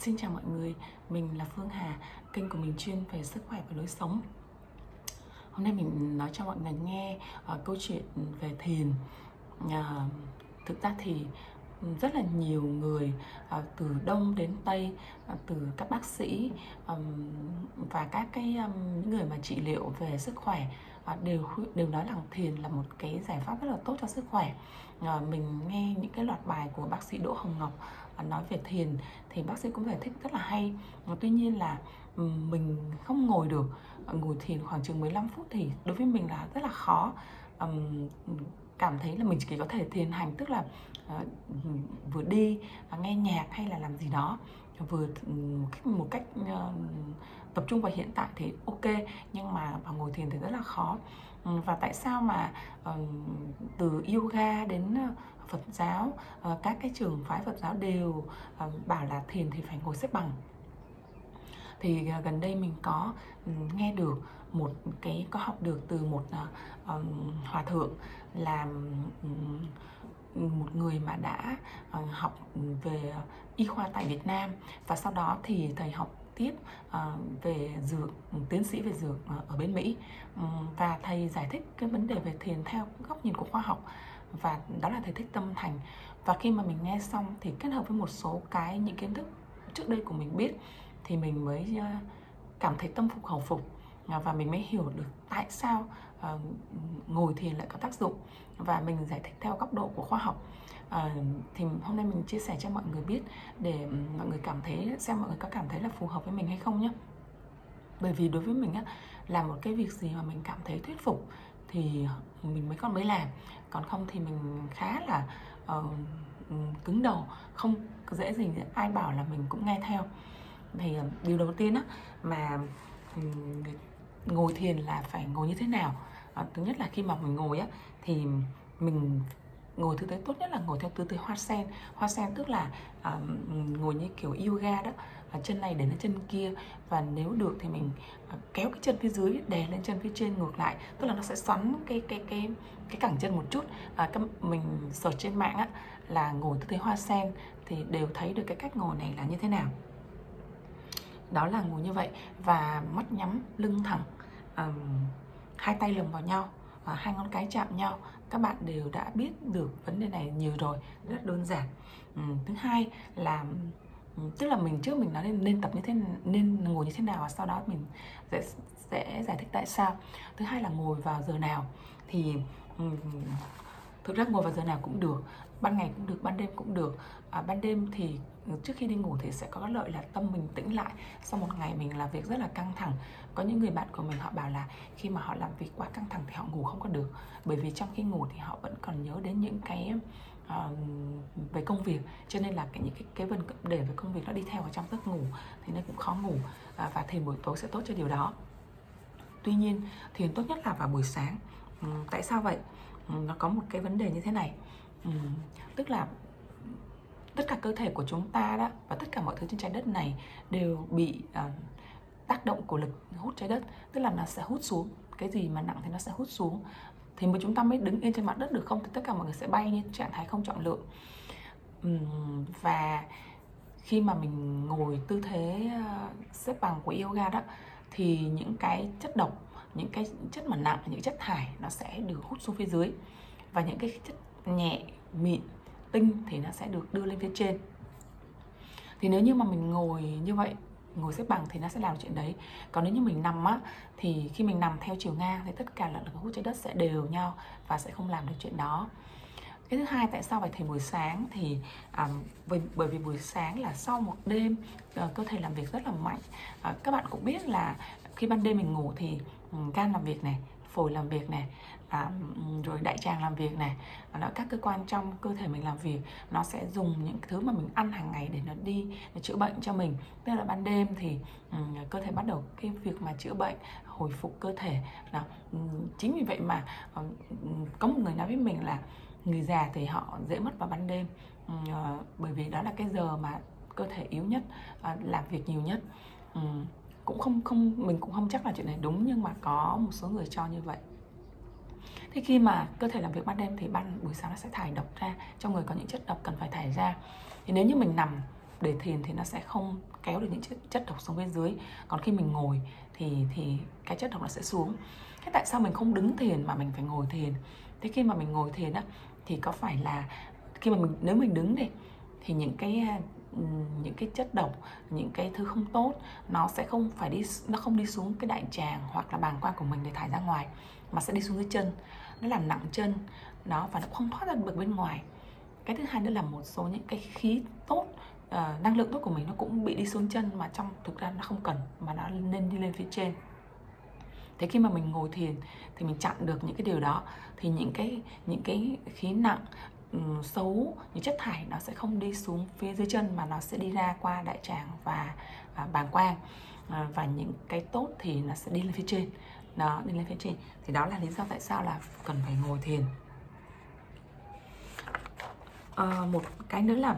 Xin chào mọi người, mình là Phương Hà, kênh của mình chuyên về sức khỏe và lối sống. Hôm nay mình nói cho mọi người nghe uh, câu chuyện về thiền. Uh, thực ra thì rất là nhiều người uh, từ đông đến tây uh, từ các bác sĩ um, và các cái um, những người mà trị liệu về sức khỏe uh, đều đều nói rằng thiền là một cái giải pháp rất là tốt cho sức khỏe uh, mình nghe những cái loạt bài của bác sĩ Đỗ Hồng Ngọc nói về thiền thì bác sĩ cũng giải thích rất là hay. Và tuy nhiên là ừ, mình không ngồi được ờ, ngồi thiền khoảng chừng 15 phút thì đối với mình là rất là khó. Um, cảm thấy là mình chỉ có thể thiền hành tức là uh, vừa đi uh, nghe nhạc hay là làm gì đó vừa ừ, một cách ờ, tập trung vào hiện tại thì ok, nhưng mà vào ngồi thiền thì rất là khó. Ừ, và tại sao mà ờ, từ yoga đến ờ, Phật giáo các cái trường phái Phật giáo đều bảo là thiền thì phải ngồi xếp bằng. Thì gần đây mình có ừ, nghe được một cái, có học được từ một hòa thượng làm một người mà đã ờ, học về y khoa tại Việt Nam và sau đó thì thầy học tiếp ờ, về dược, tiến sĩ về dược ờ, ở bên Mỹ. Ừ, và thầy giải thích cái vấn đề về thiền theo góc nhìn của khoa học và đó là thầy thích tâm thành. Và khi mà mình nghe xong thì kết hợp với một số cái những kiến thức trước đây của mình biết thì mình mới cảm thấy tâm phục khẩu phục. À, và mình mới hiểu được tại sao uh, ngồi thiền lại có tác dụng và mình giải thích theo góc độ của khoa học. Uh, thì hôm nay mình chia sẻ cho mọi người biết để ừ, mọi người cảm thấy xem mọi người có cảm thấy là phù hợp với mình hay không nhé. Bởi vì đối với mình á là một cái việc gì mà mình cảm thấy thuyết phục thì mình mới còn mới làm. Còn không thì mình khá là uh, cứng đầu không dễ gì ai bảo là mình cũng nghe theo. Thì điều đầu tiên á mà ừ, ngồi thiền là phải ngồi như thế nào? À, thứ nhất là khi mà mình ngồi á thì mình ngồi tư thế tốt nhất là ngồi theo tư thế hoa sen. Hoa sen tức là à, ngồi như kiểu yoga đó à, chân này để lên chân kia. Và nếu được thì mình à, kéo cái chân phía dưới đè lên chân phía trên ngược lại. Tức là nó sẽ xoắn cái cái cái cái cẳng chân một chút. À, các mình search trên mạng á là ngồi tư thế hoa sen thì đều thấy được cái cách ngồi này là như thế nào. Đó là ngồi như vậy. Và mắt nhắm lưng thẳng um, hai tay lồng vào nhau và hai ngón cái chạm nhau các bạn đều đã biết được vấn đề này nhiều rồi rất đơn giản. Um, thứ hai là tức là mình trước mình nói nên nên tập như thế nên ngồi như thế nào và sau đó mình sẽ sẽ giải thích tại sao. Thứ hai là ngồi vào giờ nào thì um, thực ra ngồi vào giờ nào cũng được ban ngày cũng được ban đêm cũng được. À, ban đêm thì trước khi đi ngủ thì sẽ có lợi là tâm mình tĩnh lại. Sau một ngày mình làm việc rất là căng thẳng. Có những người bạn của mình họ bảo là khi mà họ làm việc quá căng thẳng thì họ ngủ không có được. Bởi vì trong khi ngủ thì họ vẫn còn nhớ đến những cái uh, về công việc. Cho nên là cái, những cái cái vấn đề về công việc nó đi theo vào trong giấc ngủ thì nó cũng khó ngủ. À, và thì buổi tối sẽ tốt cho điều đó. Tuy nhiên thiền tốt nhất là vào buổi sáng. Uhm, tại sao vậy? Ừ, nó có một cái vấn đề như thế này. Ừ, tức là tất cả cơ thể của chúng ta đó và tất cả mọi thứ trên trái đất này đều bị uh, tác động của lực hút trái đất. Tức là nó sẽ hút xuống cái gì mà nặng thì nó sẽ hút xuống. Thì mới chúng ta mới đứng yên trên mặt đất được không? Thì tất cả mọi người sẽ bay như trạng thái không trọng lượng um, và khi mà mình ngồi tư thế uh, xếp bằng của yoga đó thì những cái chất độc những cái chất mà nặng những chất thải nó sẽ được hút xuống phía dưới. Và những cái chất nhẹ mịn tinh thì nó sẽ được đưa lên phía trên. Thì nếu như mà mình ngồi như vậy ngồi xếp bằng thì nó sẽ làm chuyện đấy. Còn nếu như mình nằm á thì khi mình nằm theo chiều ngang thì tất cả là lực hút trái đất sẽ đều nhau và sẽ không làm được chuyện đó. Cái thứ hai tại sao phải thầy buổi sáng thì à, bởi, bởi vì buổi sáng là sau một đêm à, cơ thể làm việc rất là mạnh. À, các bạn cũng biết là khi ban đêm mình ngủ thì gan làm việc này phổi làm việc này à, rồi đại tràng làm việc này nó các cơ quan trong cơ thể mình làm việc nó sẽ dùng những thứ mà mình ăn hàng ngày để nó đi để chữa bệnh cho mình. Tức là ban đêm thì um, cơ thể bắt đầu cái việc mà chữa bệnh hồi phục cơ thể đó, um, chính vì vậy mà um, có một người nói với mình là người già thì họ dễ mất vào ban đêm. Um, uh, bởi vì đó là cái giờ mà cơ thể yếu nhất uh, làm việc nhiều nhất. Um, cũng không không mình cũng không chắc là chuyện này đúng nhưng mà có một số người cho như vậy. Thế khi mà cơ thể làm việc ban đêm thì ban buổi sáng nó sẽ thải độc ra trong người có những chất độc cần phải thải ra. Thì nếu như mình nằm để thiền thì nó sẽ không kéo được những chất, chất độc xuống bên dưới. Còn khi mình ngồi thì thì cái chất độc nó sẽ xuống. Thế tại sao mình không đứng thiền mà mình phải ngồi thiền? Thế khi mà mình ngồi thiền á thì có phải là khi mà mình nếu mình đứng đi thì những cái những cái chất độc những cái thứ không tốt nó sẽ không phải đi nó không đi xuống cái đại tràng hoặc là bàng quang của mình để thải ra ngoài mà sẽ đi xuống dưới chân. Nó làm nặng chân nó và nó không thoát ra được bên ngoài. Cái thứ hai nữa là một số những cái khí tốt uh, năng lượng tốt của mình nó cũng bị đi xuống chân mà trong thực ra nó không cần mà nó nên đi lên phía trên. Thế khi mà mình ngồi thiền thì mình chặn được những cái điều đó thì những cái những cái khí nặng um, xấu những chất thải nó sẽ không đi xuống phía dưới chân mà nó sẽ đi ra qua đại tràng và à, bàng quang. À, và những cái tốt thì nó sẽ đi lên phía trên. Nó đi lên phía trên. Thì đó là lý do tại sao là cần phải ngồi thiền. À, một cái nữa là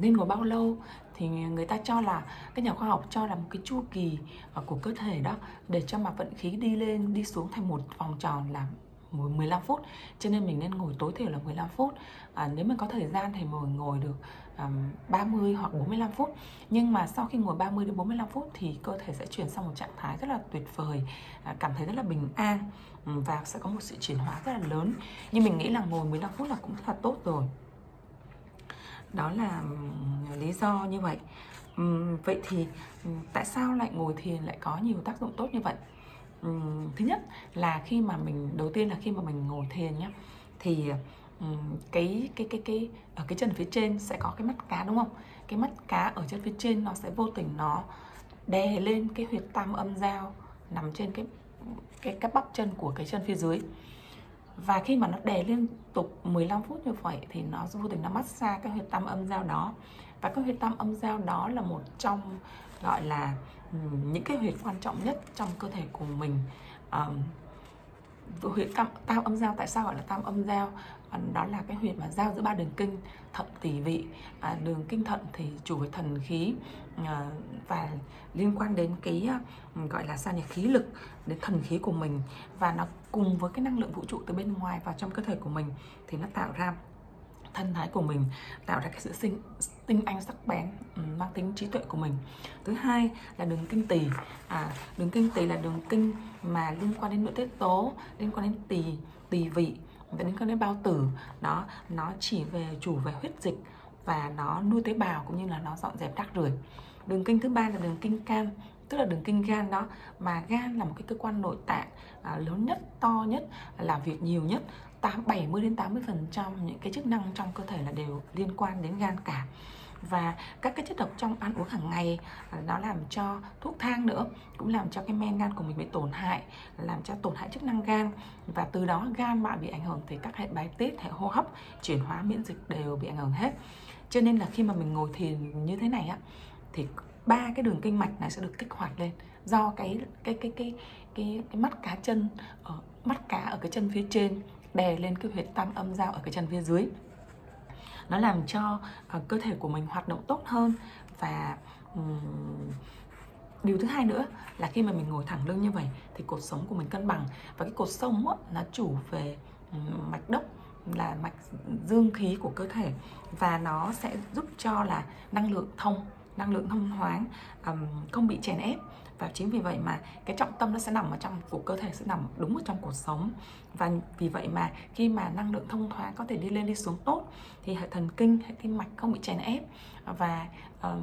nên ngồi bao lâu thì người ta cho là các nhà khoa học cho là một cái chu kỳ à, của cơ thể đó để cho mà vận khí đi lên đi xuống thành một vòng tròn là 15 phút. Cho nên mình nên ngồi tối thiểu là 15 phút. À, nếu mình có thời gian thì mình ngồi được um, 30 hoặc 45 phút. Nhưng mà sau khi ngồi 30 đến 45 phút thì cơ thể sẽ chuyển sang một trạng thái rất là tuyệt vời à, cảm thấy rất là bình an và sẽ có một sự chuyển hóa rất là lớn. Nhưng mình nghĩ là ngồi 15 phút là cũng rất là tốt rồi. Đó là lý do như vậy. Vậy thì tại sao lại ngồi thiền lại có nhiều tác dụng tốt như vậy? Ừ, thứ nhất là khi mà mình, đầu tiên là khi mà mình ngồi thiền nhé thì ừ, cái cái cái cái, ở cái chân phía trên sẽ có cái mắt cá, đúng không? Cái mắt cá ở chân phía trên nó sẽ vô tình nó đè lên cái huyệt tam âm giao nằm trên cái cái các bắp chân của cái chân phía dưới và khi mà nó đè liên tục 15 phút như vậy thì nó vô tình nó massage cái huyệt tam âm giao đó. Và cái huyệt tam âm giao đó là một trong gọi là những cái huyệt quan trọng nhất trong cơ thể của mình. Um, huyệt tam, tam âm giao tại sao gọi là tam âm giao? À, đó là cái huyệt mà giao giữa ba đường kinh thận tỷ vị. À, đường kinh thận thì chủ về thần khí à, và liên quan đến cái à, gọi là sao nhỉ khí lực đến thần khí của mình. Và nó cùng với cái năng lượng vũ trụ từ bên ngoài vào trong cơ thể của mình thì nó tạo ra thân thái của mình tạo ra cái sự sinh tinh anh sắc bén ừ, mang tính trí tuệ của mình. Thứ hai là đường kinh tỳ. À, đường kinh tỳ là đường kinh mà liên quan đến nội tiết tố liên quan đến tỳ tỳ vị dẫn đến cơn đến bao tử đó nó chỉ về chủ về huyết dịch và nó nuôi tế bào cũng như là nó dọn dẹp rác rưởi. Đường kinh thứ ba là đường kinh can tức là đường kinh gan đó mà gan là một cái cơ quan nội tạng à, lớn nhất to nhất làm việc nhiều nhất. 8 70 đến 80 phần trăm những cái chức năng trong cơ thể là đều liên quan đến gan cả và các cái chất độc trong ăn uống hàng ngày à, nó làm cho thuốc thang nữa, cũng làm cho cái men gan của mình bị tổn hại, làm cho tổn hại chức năng gan. Và từ đó gan bạn bị ảnh hưởng thì các hệ bài tiết, hệ hô hấp, chuyển hóa miễn dịch đều bị ảnh hưởng hết. Cho nên là khi mà mình ngồi thiền như thế này á, thì ba cái đường kinh mạch này sẽ được kích hoạt lên do cái cái cái cái cái cái mắt cá chân ở mắt cá ở cái chân phía trên đè lên cái huyệt tam âm dao ở cái chân phía dưới nó làm cho uh, cơ thể của mình hoạt động tốt hơn. Và um, điều thứ hai nữa là khi mà mình ngồi thẳng lưng như vậy thì cột sống của mình cân bằng. Và cái cột sống á, nó chủ về um, mạch đốc là mạch dương khí của cơ thể. Và nó sẽ giúp cho là năng lượng thông năng lượng thông thoáng um, không bị chèn ép và chính vì vậy mà cái trọng tâm nó sẽ nằm ở trong của cơ thể sẽ nằm đúng ở trong cuộc sống. Và vì vậy mà khi mà năng lượng thông thoáng có thể đi lên đi xuống tốt thì hệ thần kinh hệ tim mạch không bị chèn ép. Và um,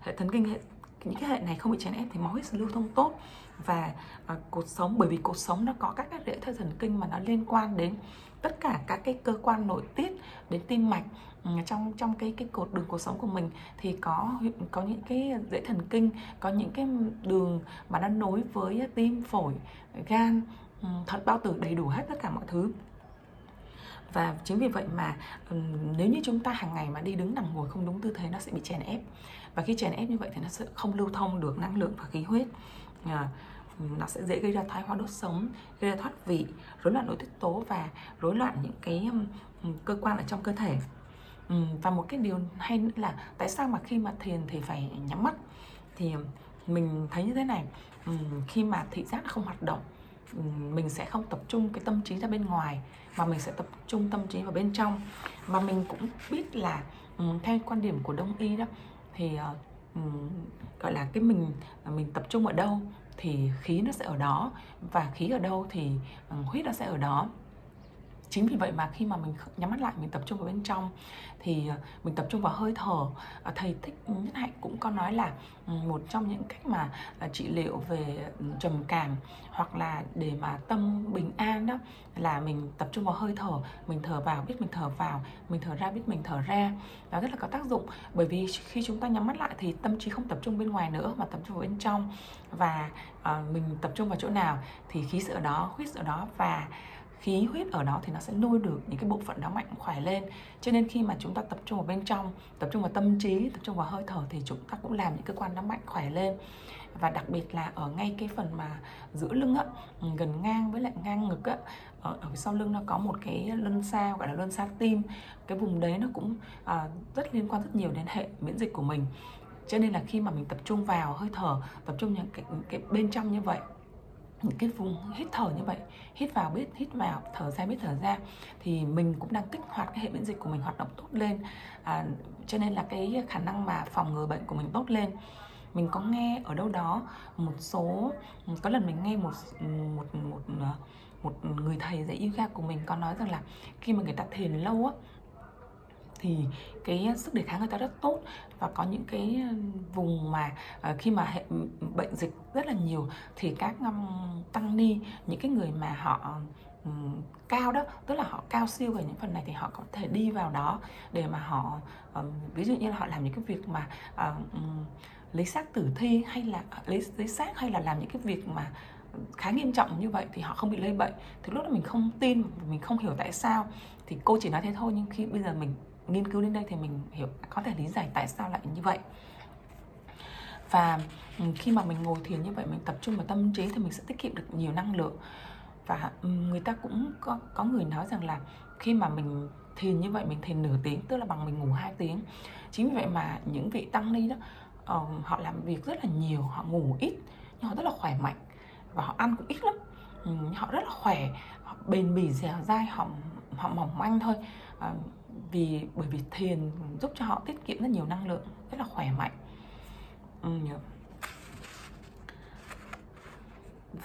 hệ thần kinh hệ những cái hệ này không bị chèn ép thì máu huyết sẽ lưu thông tốt. Và à, cột sống bởi vì cột sống nó có các cái rễ thơ thần kinh mà nó liên quan đến tất cả các cái cơ quan nội tiết đến tim mạch trong trong cái cái cột đường cột sống của mình thì có có những cái rễ thần kinh có những cái đường mà nó nối với tim phổi gan thận bao tử đầy đủ hết tất cả mọi thứ. Và chính vì vậy mà nếu như chúng ta hàng ngày mà đi đứng nằm ngồi không đúng tư thế nó sẽ bị chèn ép và khi chèn ép như vậy thì nó sẽ không lưu thông được năng lượng và khí huyết. À, nó sẽ dễ gây ra thoái hóa đốt sống gây ra thoát vị rối loạn nội tiết tố và rối loạn những cái cơ quan ở trong cơ thể. Và một cái điều hay nữa là tại sao mà khi mà thiền thì phải nhắm mắt? Thì mình thấy như thế này khi mà thị giác không hoạt động mình sẽ không tập trung cái tâm trí ra bên ngoài mà mình sẽ tập trung tâm trí vào bên trong. Mà mình cũng biết là theo quan điểm của đông y đó thì ờ, gọi là cái mình ờ, mình tập trung ở đâu thì khí nó sẽ ở đó và khí ở đâu thì um, huyết nó sẽ ở đó chính vì vậy mà khi mà mình nhắm mắt lại mình tập trung vào bên trong thì ờ, mình tập trung vào hơi thở. Ờ, thầy thích nhất hạnh cũng có nói là ừ, một trong những cách mà ờ, trị liệu về ừ, trầm cảm hoặc là để mà tâm bình an đó là mình tập trung vào hơi thở. Mình thở vào biết mình thở vào mình thở ra biết mình thở ra. Nó rất là có tác dụng bởi vì khi chúng ta nhắm mắt lại thì tâm trí không tập trung bên ngoài nữa mà tập trung vào bên trong. Và uh, mình tập trung vào chỗ nào thì khí sẽ ở đó huyết ở đó và khí huyết ở đó thì nó sẽ nuôi được những cái bộ phận đó mạnh khỏe lên. Cho nên khi mà chúng ta tập trung vào bên trong tập trung vào tâm trí tập trung vào hơi thở thì chúng ta cũng làm những cơ quan nó mạnh khỏe lên. Và đặc biệt là ở ngay cái phần mà giữa lưng á ừ, gần ngang với lại ngang ngực á ở, ở sau lưng nó có một cái lân xa gọi là lân xa tim. Cái vùng đấy nó cũng à, rất liên quan rất nhiều đến hệ miễn dịch của mình. Cho nên là khi mà mình tập trung vào hơi thở tập trung những cái, cái bên trong như vậy những cái vùng hít thở như vậy hít vào biết hít vào thở ra biết thở ra thì mình cũng đang kích hoạt cái hệ miễn dịch của mình hoạt động tốt lên. À, cho nên là cái khả năng mà phòng ngừa bệnh của mình tốt lên. Mình có nghe ở đâu đó một số có lần mình nghe một một một một người thầy dạy yoga của mình có nói rằng là khi mà người ta thiền lâu á thì cái sức đề kháng người ta rất tốt và có những cái vùng mà ờ, khi mà hệ bệnh dịch rất là nhiều thì các tăng ni những cái người mà họ um, cao đó tức là họ cao siêu về những phần này thì họ có thể đi vào đó để mà họ um, ví dụ như là họ làm những cái việc mà um, lấy xác tử thi hay là ờ, lấy lấy xác hay là làm những cái việc mà khá nghiêm trọng như vậy thì họ không bị lây bệnh. Thì lúc đó mình không tin mình không hiểu tại sao thì cô chỉ nói thế thôi nhưng khi bây giờ mình nghiên cứu đến đây thì mình hiểu có thể lý giải tại sao lại như vậy. Và ừ, khi mà mình ngồi thiền như vậy mình tập trung vào tâm trí thì mình sẽ tiết kiệm được nhiều năng lượng. Và ừ, người ta cũng có có người nói rằng là khi mà mình thiền như vậy mình thiền nửa tiếng tức là bằng mình ngủ 2 tiếng. Chính vì vậy mà những vị tăng ni đó uh, họ làm việc rất là nhiều họ ngủ ít nhưng họ rất là khỏe mạnh và họ ăn cũng ít lắm. Ừ, họ rất là khỏe họ bền bỉ dẻo dai họ họ mỏng manh thôi. Ờ, vì bởi vì thiền giúp cho họ tiết kiệm rất nhiều năng lượng rất là khỏe mạnh. Ừ,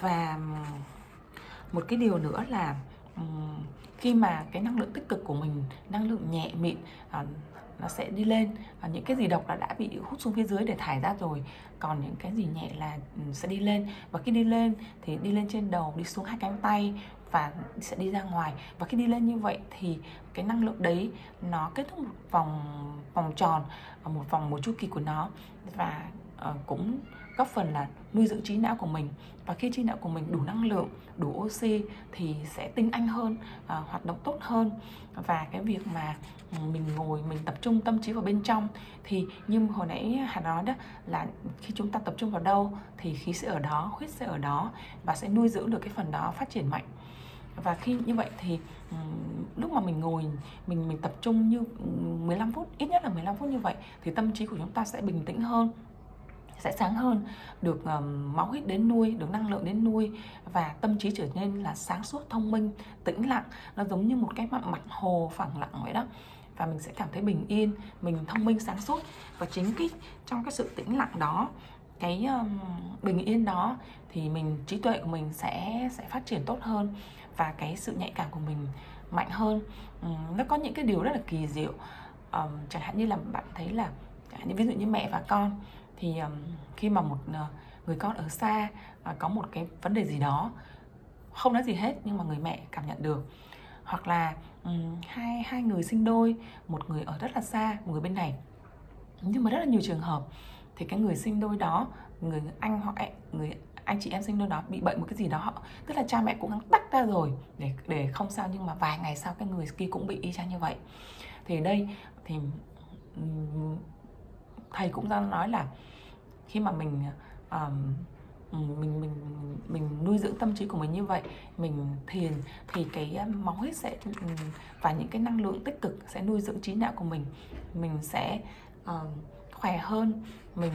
và một cái điều nữa là khi mà cái năng lượng tích cực của mình năng lượng nhẹ mịn ờ, nó sẽ đi lên và những cái gì độc là đã bị hút xuống phía dưới để thải ra rồi còn những cái gì nhẹ là sẽ đi lên. Và khi đi lên thì đi lên trên đầu đi xuống hai cánh tay và sẽ đi ra ngoài. Và khi đi lên như vậy thì cái năng lượng đấy nó kết thúc một vòng vòng tròn ờ, một vòng một chu kỳ của nó. Và uh, cũng góp phần là nuôi dưỡng trí não của mình. Và khi trí não của mình đủ năng lượng đủ oxy thì sẽ tinh anh hơn uh, hoạt động tốt hơn. Và cái việc mà mình ngồi mình tập trung tâm trí vào bên trong thì như hồi nãy hà nói đó là khi chúng ta tập trung vào đâu thì khí sẽ ở đó huyết sẽ ở đó và sẽ nuôi dưỡng được cái phần đó phát triển mạnh và khi như vậy thì lúc mà mình ngồi mình mình tập trung như 15 phút ít nhất là 15 phút như vậy thì tâm trí của chúng ta sẽ bình tĩnh hơn sẽ sáng hơn được um, máu huyết đến nuôi được năng lượng đến nuôi và tâm trí trở nên là sáng suốt thông minh tĩnh lặng. Nó giống như một cái mặt, mặt hồ phẳng lặng vậy đó. Và mình sẽ cảm thấy bình yên mình thông minh sáng suốt. Và chính cái trong cái sự tĩnh lặng đó cái um, bình yên đó thì mình trí tuệ của mình sẽ sẽ phát triển tốt hơn và cái sự nhạy cảm của mình mạnh hơn. Um, nó có những cái điều rất là kỳ diệu. Um, chẳng hạn như là bạn thấy là ví dụ như mẹ và con thì um, khi mà một uh, người con ở xa uh, có một cái vấn đề gì đó không nói gì hết nhưng mà người mẹ cảm nhận được. Hoặc là um, hai hai người sinh đôi một người ở rất là xa một người bên này. Nhưng mà rất là nhiều trường hợp thì cái người sinh đôi đó người anh hoặc người anh chị em sinh đôi đó bị bệnh một cái gì đó họ tức là cha mẹ cũng đang tách ra rồi để để không sao nhưng mà vài ngày sau cái người kia cũng bị y chang như vậy. Thì đây thì thầy cũng đang nói là khi mà mình um, mình mình mình nuôi dưỡng tâm trí của mình như vậy mình thiền thì cái máu huyết sẽ và những cái năng lượng tích cực sẽ nuôi dưỡng trí não của mình. Mình sẽ uh, khỏe hơn mình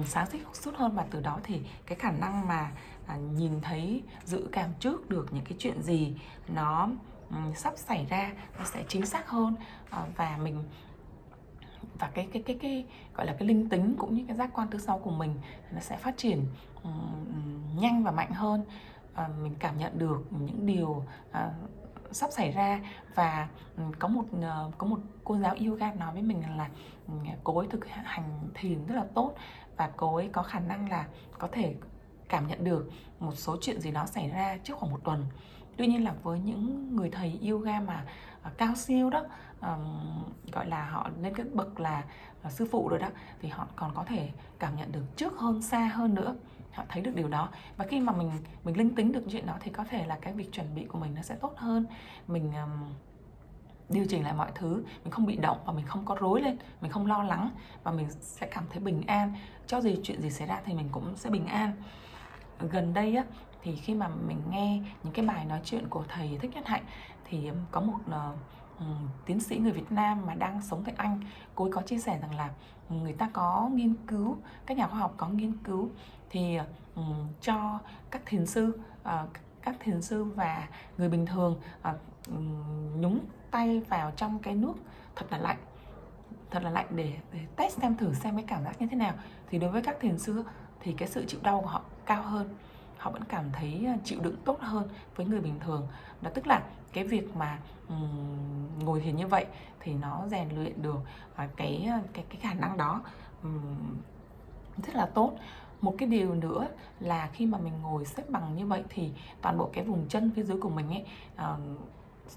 uh, sáng suốt hơn và từ đó thì cái khả năng mà uh, nhìn thấy dự cảm trước được những cái chuyện gì nó um, sắp xảy ra nó sẽ chính xác hơn. Uh, và mình và cái cái cái cái gọi là cái linh tính cũng như cái giác quan thứ sáu của mình nó sẽ phát triển um, nhanh và mạnh hơn. Uh, mình cảm nhận được những điều uh, sắp xảy ra và ừ, có một ờ, có một cô giáo yoga nói với mình là ừ, cô ấy thực hành thiền rất là tốt và cô ấy có khả năng là có thể cảm nhận được một số chuyện gì đó xảy ra trước khoảng một tuần. Tuy nhiên là với những người thầy yoga mà ờ, cao siêu đó um, gọi là họ lên cái bậc là ờ, sư phụ rồi đó thì họ còn có thể cảm nhận được trước hơn xa hơn nữa họ thấy được điều đó. Và khi mà mình mình linh tính được chuyện đó thì có thể là cái việc chuẩn bị của mình nó sẽ tốt hơn. Mình um, điều chỉnh lại mọi thứ mình không bị động và mình không có rối lên mình không lo lắng và mình sẽ cảm thấy bình an. Cho gì chuyện gì xảy ra thì mình cũng sẽ bình an. Gần đây á thì khi mà mình nghe những cái bài nói chuyện của thầy thích nhất hạnh thì có một uh, tiến sĩ người Việt Nam mà đang sống tại Anh cô ấy có chia sẻ rằng là người ta có nghiên cứu các nhà khoa học có nghiên cứu thì um, cho các thiền sư uh, các thiền sư và người bình thường uh, nhúng tay vào trong cái nước thật là lạnh thật là lạnh để, để test xem thử xem cái cảm giác như thế nào. Thì đối với các thiền sư thì cái sự chịu đau của họ cao hơn họ vẫn cảm thấy ờ, chịu đựng tốt hơn với người bình thường. Đó tức là cái việc mà um, ngồi thiền như vậy thì nó rèn luyện được uh, cái cái cái khả năng đó um, rất là tốt một cái điều nữa là khi mà mình ngồi xếp bằng như vậy thì toàn bộ cái vùng chân phía dưới của mình ấy uh,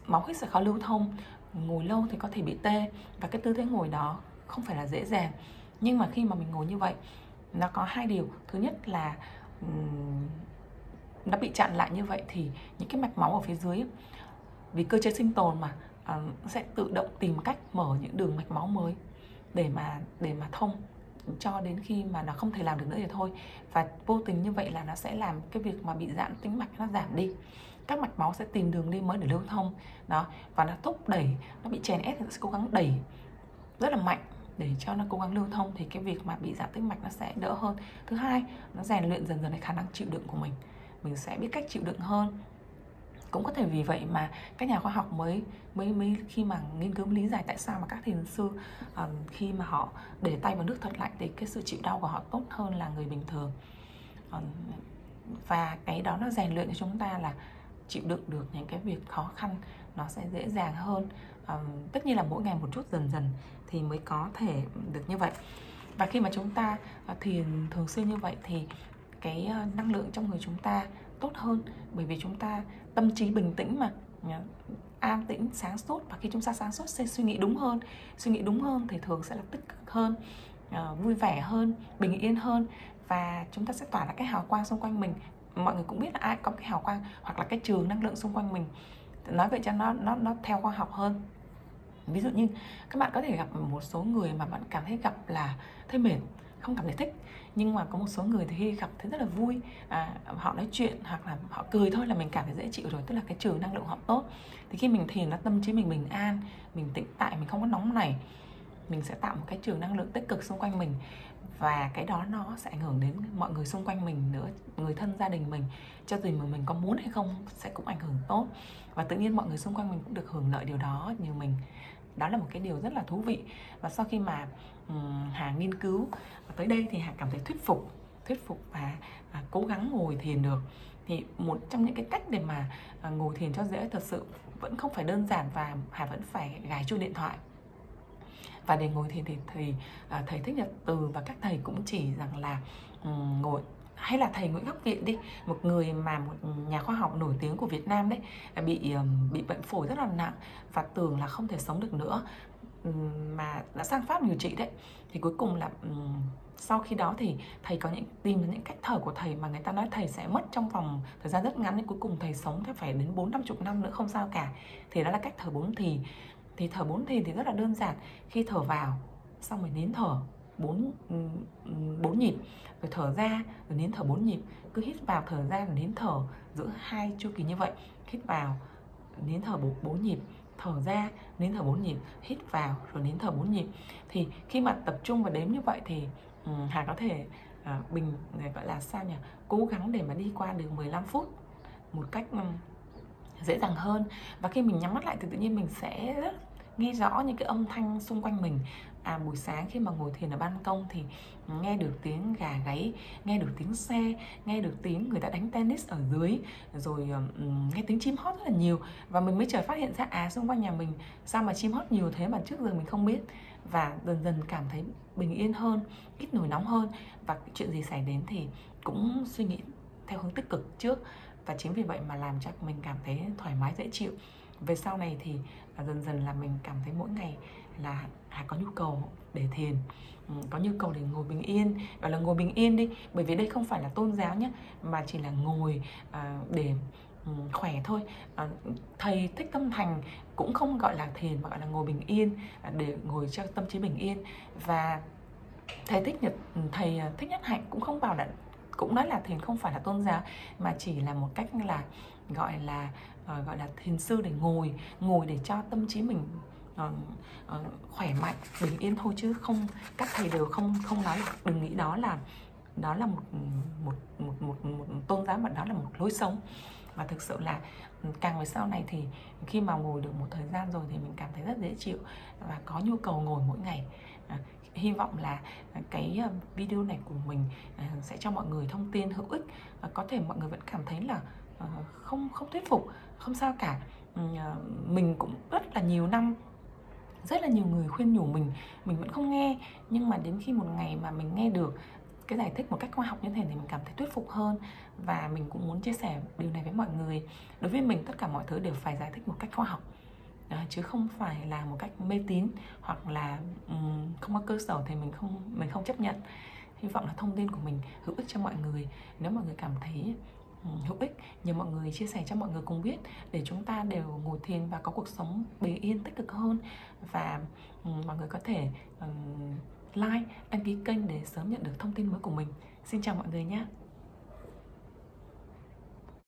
máu huyết sẽ khó lưu thông ngồi lâu thì có thể bị tê và cái tư thế ngồi đó không phải là dễ dàng. Nhưng mà khi mà mình ngồi như vậy nó có hai điều. Thứ nhất là um, nó bị chặn lại như vậy thì những cái mạch máu ở phía dưới vì cơ chế sinh tồn mà uh, sẽ tự động tìm cách mở những đường mạch máu mới để mà để mà thông cho đến khi mà nó không thể làm được nữa thì thôi. Và vô tình như vậy là nó sẽ làm cái việc mà bị giãn tĩnh mạch nó giảm đi. Các mạch máu sẽ tìm đường đi mới để lưu thông. Đó, và nó thúc đẩy, nó bị chèn ép thì nó sẽ cố gắng đẩy rất là mạnh để cho nó cố gắng lưu thông thì cái việc mà bị giãn tĩnh mạch nó sẽ đỡ hơn. Thứ hai, nó rèn luyện dần dần cái khả năng chịu đựng của mình. Mình sẽ biết cách chịu đựng hơn cũng có thể vì vậy mà các nhà khoa học mới mới mới khi mà nghiên cứu lý giải tại sao mà các thiền sư um, khi mà họ để tay vào nước thật lạnh thì cái sự chịu đau của họ tốt hơn là người bình thường. Um, và cái đó nó rèn luyện cho chúng ta là chịu đựng được những cái việc khó khăn nó sẽ dễ dàng hơn. Um, tất nhiên là mỗi ngày một chút dần dần thì mới có thể được như vậy. Và khi mà chúng ta ờ, thiền thường xuyên như vậy thì cái ờ, năng lượng trong người chúng ta tốt hơn. Bởi vì chúng ta tâm trí bình tĩnh mà. An tĩnh, sáng suốt. Và khi chúng ta sáng suốt, sẽ suy nghĩ đúng hơn. Suy nghĩ đúng hơn thì thường sẽ là tích cực hơn ờ, vui vẻ hơn, bình yên hơn. Và chúng ta sẽ tỏa ra cái hào quang xung quanh mình. Mọi người cũng biết là ai có cái hào quang hoặc là cái trường năng lượng xung quanh mình. Nói vậy cho nó nó nó theo khoa học hơn. Ví dụ như, các bạn có thể gặp một số người mà bạn cảm thấy gặp là thấy mệt không cảm thấy thích. Nhưng mà có một số người thì khi gặp thấy rất là vui. À, họ nói chuyện hoặc là họ cười thôi là mình cảm thấy dễ chịu rồi tức là cái trường năng lượng họ tốt. Thì khi mình thiền nó tâm trí mình bình an mình tĩnh tại mình không có nóng này mình sẽ tạo một cái trường năng lượng tích cực xung quanh mình. Và cái đó nó sẽ ảnh hưởng đến mọi người xung quanh mình nữa người thân gia đình mình. Cho dù mà mình có muốn hay không sẽ cũng ảnh hưởng tốt. Và tự nhiên mọi người xung quanh mình cũng được hưởng lợi điều đó như mình đó là một cái điều rất là thú vị. Và sau khi mà um, hà nghiên cứu tới đây thì hà cảm thấy thuyết phục thuyết phục và, và cố gắng ngồi thiền được. Thì một trong những cái cách để mà uh, ngồi thiền cho dễ thật sự vẫn không phải đơn giản và hà vẫn phải gài chuông điện thoại. Và để ngồi thiền thì thầy uh, à, thầy thích nhật từ và các thầy cũng chỉ rằng là um, ngồi hay là thầy Nguyễn Ngọc Viện đi, một người mà một nhà khoa học nổi tiếng của Việt Nam đấy bị bị bệnh phổi rất là nặng và tưởng là không thể sống được nữa mà đã sang Pháp điều trị đấy. Thì cuối cùng là sau khi đó thì thầy có những, tìm những cách thở của thầy mà người ta nói thầy sẽ mất trong vòng thời gian rất ngắn nhưng cuối cùng thầy sống thì phải đến bốn năm chục năm nữa, không sao cả. Thì đó là cách thở bốn thì. Thì thở bốn thì thì rất là đơn giản, khi thở vào xong rồi nín thở bốn ừ, ừ, bốn nhịp. Rồi thở ra rồi nín thở bốn nhịp. Cứ hít vào thở ra rồi nín thở giữa hai chu kỳ như vậy. Hít vào nín thở bốn bốn nhịp. Thở ra nín thở bốn nhịp. Hít vào rồi nín thở bốn nhịp. Thì khi mà tập trung và đếm như vậy thì um, hà có thể uh, bình à, gọi là sao nhỉ? Cố gắng để mà đi qua được 15 phút một cách um, dễ dàng hơn. Và khi mình nhắm mắt lại thì tự nhiên mình sẽ rất nghe rõ những cái âm thanh xung quanh mình à buổi sáng khi mà ngồi thiền ở ban công thì nghe được tiếng gà gáy nghe được tiếng xe nghe được tiếng người ta đánh tennis ở dưới rồi um, nghe tiếng chim hót rất là nhiều. Và mình mới chợt phát hiện ra à xung quanh nhà mình sao mà chim hót nhiều thế mà trước giờ mình không biết. Và dần dần cảm thấy bình yên hơn ít nổi nóng hơn. Và chuyện gì xảy đến thì cũng suy nghĩ theo hướng tích cực trước. Và chính vì vậy mà làm cho mình cảm thấy thoải mái dễ chịu. Về sau này thì à, dần dần là mình cảm thấy mỗi ngày là hãy có nhu cầu để thiền ừ, có nhu cầu để ngồi bình yên. Gọi là ngồi bình yên đi bởi vì đây không phải là tôn giáo nhé mà chỉ là ngồi à, để ừ, khỏe thôi. À, thầy thích tâm thành cũng không gọi là thiền mà gọi là ngồi bình yên à, để ngồi cho tâm trí bình yên. Và thầy thích nhật ừ, thầy thích nhất hạnh cũng không bảo là cũng nói là thiền không phải là tôn giáo mà chỉ là một cách là gọi là uh, gọi là thiền sư để ngồi ngồi để cho tâm trí mình uh, uh, khỏe mạnh bình yên thôi chứ không các thầy đều không không nói. Đừng nghĩ đó là đó là một một một một, một tôn giáo mà đó là một lối sống. Và thực sự là càng về sau này thì khi mà ngồi được một thời gian rồi thì mình cảm thấy rất dễ chịu và có nhu cầu ngồi mỗi ngày. À, hy vọng là cái ờ, video này của mình sẽ cho mọi người thông tin hữu ích à, có thể mọi người vẫn cảm thấy là không không thuyết phục không sao cả. Mình cũng rất là nhiều năm rất là nhiều người khuyên nhủ mình mình vẫn không nghe. Nhưng mà đến khi một ngày mà mình nghe được cái giải thích một cách khoa học như thế thì mình cảm thấy thuyết phục hơn. Và mình cũng muốn chia sẻ điều này với mọi người. Đối với mình tất cả mọi thứ đều phải giải thích một cách khoa học. Đó, chứ không phải là một cách mê tín hoặc là um, không có cơ sở thì mình không mình không chấp nhận. Hy vọng là thông tin của mình hữu ích cho mọi người. Nếu mọi người cảm thấy hữu ích nhờ mọi người chia sẻ cho mọi người cùng biết để chúng ta đều ngồi thiền và có cuộc sống bình yên tích cực hơn. Và mọi người có thể like, đăng ký kênh để sớm nhận được thông tin mới của mình. Xin chào mọi người nhé